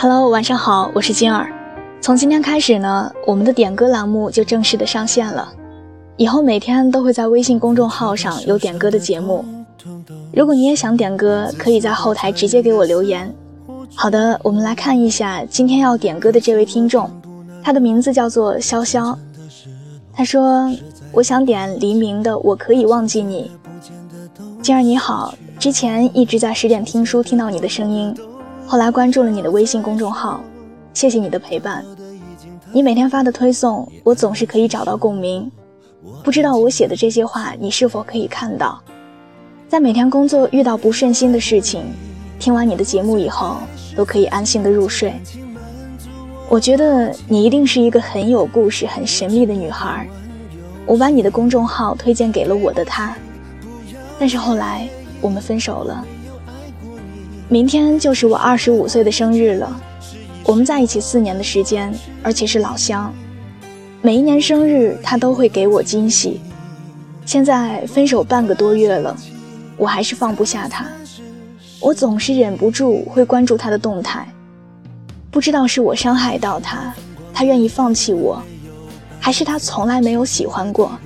Hello，晚上好，我是金儿。从今天开始呢，我们的点歌栏目就正式的上线了。以后每天都会在微信公众号上有点歌的节目。如果你也想点歌，可以在后台直接给我留言。好的，我们来看一下今天要点歌的这位听众，他的名字叫做潇潇。他说：“我想点黎明的《我可以忘记你》。”静儿你好，之前一直在十点听书听到你的声音。后来关注了你的微信公众号，谢谢你的陪伴。你每天发的推送，我总是可以找到共鸣。不知道我写的这些话，你是否可以看到？在每天工作遇到不顺心的事情，听完你的节目以后，都可以安心的入睡。我觉得你一定是一个很有故事、很神秘的女孩。我把你的公众号推荐给了我的他，但是后来我们分手了。明天就是我二十五岁的生日了，我们在一起四年的时间，而且是老乡，每一年生日他都会给我惊喜。现在分手半个多月了，我还是放不下他，我总是忍不住会关注他的动态，不知道是我伤害到他，他愿意放弃我，还是他从来没有喜欢过。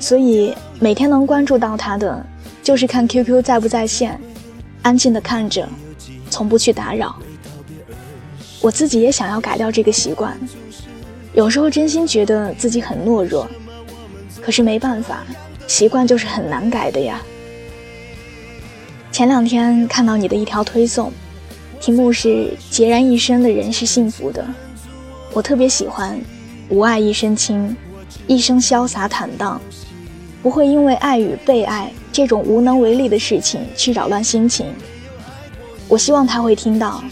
所以每天能关注到他的，就是看 QQ 在不在线。安静的看着，从不去打扰。我自己也想要改掉这个习惯，有时候真心觉得自己很懦弱，可是没办法，习惯就是很难改的呀。前两天看到你的一条推送，题目是“孑然一身的人是幸福的”，我特别喜欢“无爱一身轻，一生潇洒坦荡”。不会因为爱与被爱这种无能为力的事情去扰乱心情。我希望他会听到，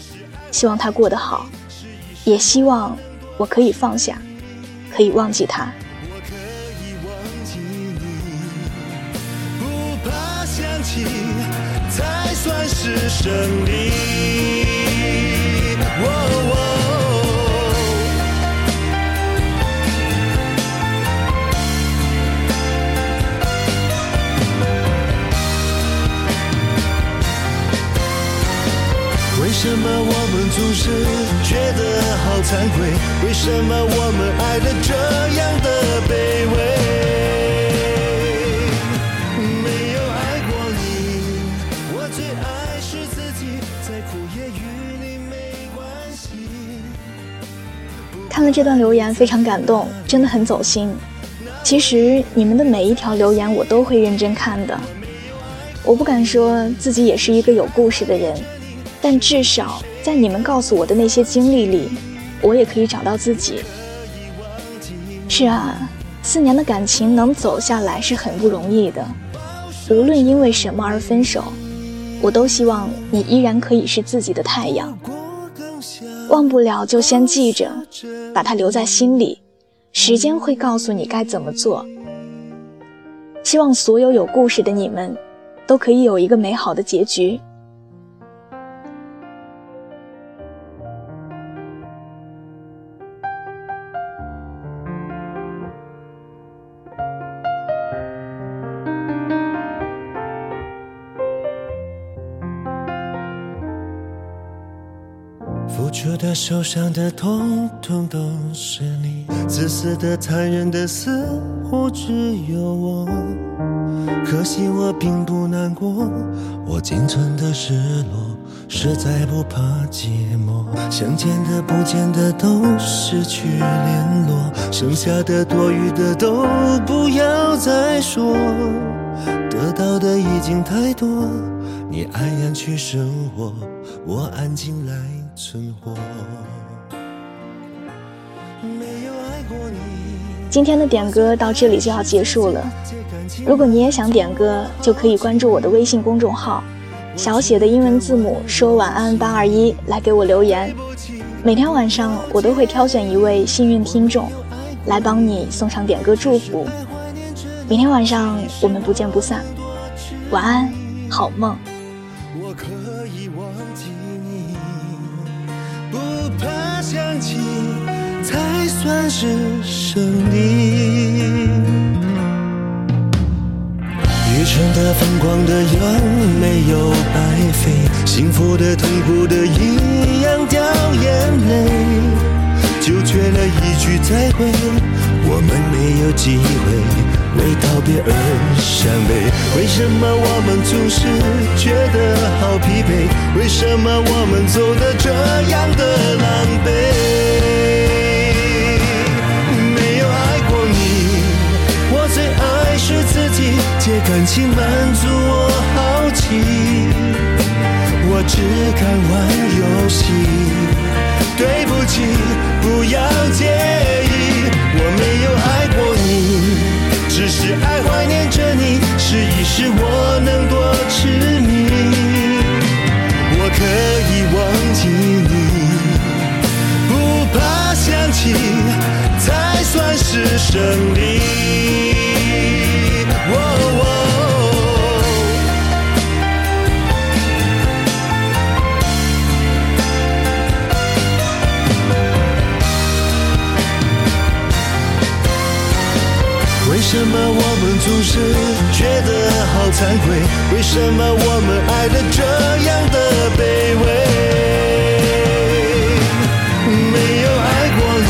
希望他过得好，也希望我可以放下，可以忘记他。不怕想起，才算是胜利。什么我们总是觉得好惭愧？为什么我们爱的这样的卑微？没有爱过你，我最爱是自己，再苦也与你没关系。看了这段留言，非常感动，真的很走心。其实你们的每一条留言，我都会认真看的。我不敢说自己也是一个有故事的人。但至少在你们告诉我的那些经历里，我也可以找到自己。是啊，四年的感情能走下来是很不容易的。无论因为什么而分手，我都希望你依然可以是自己的太阳。忘不了就先记着，把它留在心里，时间会告诉你该怎么做。希望所有有故事的你们，都可以有一个美好的结局。付出的、受伤的，统统都是你；自私的、残忍的，似乎只有我。可惜我并不难过，我仅存的失落，实在不怕寂寞。想见的、不见的，都失去联络，剩下的、多余的，都不要再说。得到的已经太多，你安然去生活，我安静来。存活。今天的点歌到这里就要结束了。如果你也想点歌，就可以关注我的微信公众号，小写的英文字母说晚安八二一来给我留言。每天晚上我都会挑选一位幸运听众，来帮你送上点歌祝福。明天晚上我们不见不散。晚安，好梦。想起，才算是胜利。愚蠢的疯狂的有没有白费？幸福的、痛苦的，一样掉眼泪，就缺了一句再会，我们没有机会。为道别而伤悲，为什么我们总是觉得好疲惫？为什么我们走得这样的感情满足我好奇，我只敢玩游戏。对不起，不要介意，我没有爱过你。只是爱怀念着你，试一试我能多痴么我们总是觉得好惭愧？为什么我们爱的这样的卑微？没有爱过你，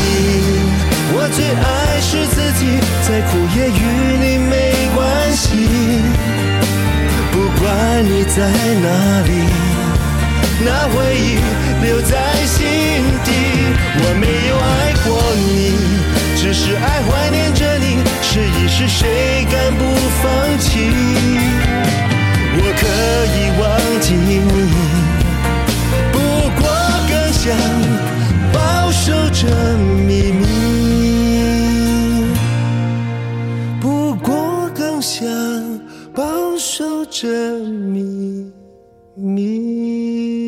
我最爱是自己，再苦也与你？没关系。不管你？在哪里，那回忆留在心底。我没有爱过你，只是爱怀念着你。试一试，谁敢不放弃？我可以忘记你，不过更想保守着秘密。不过更想保守着秘密。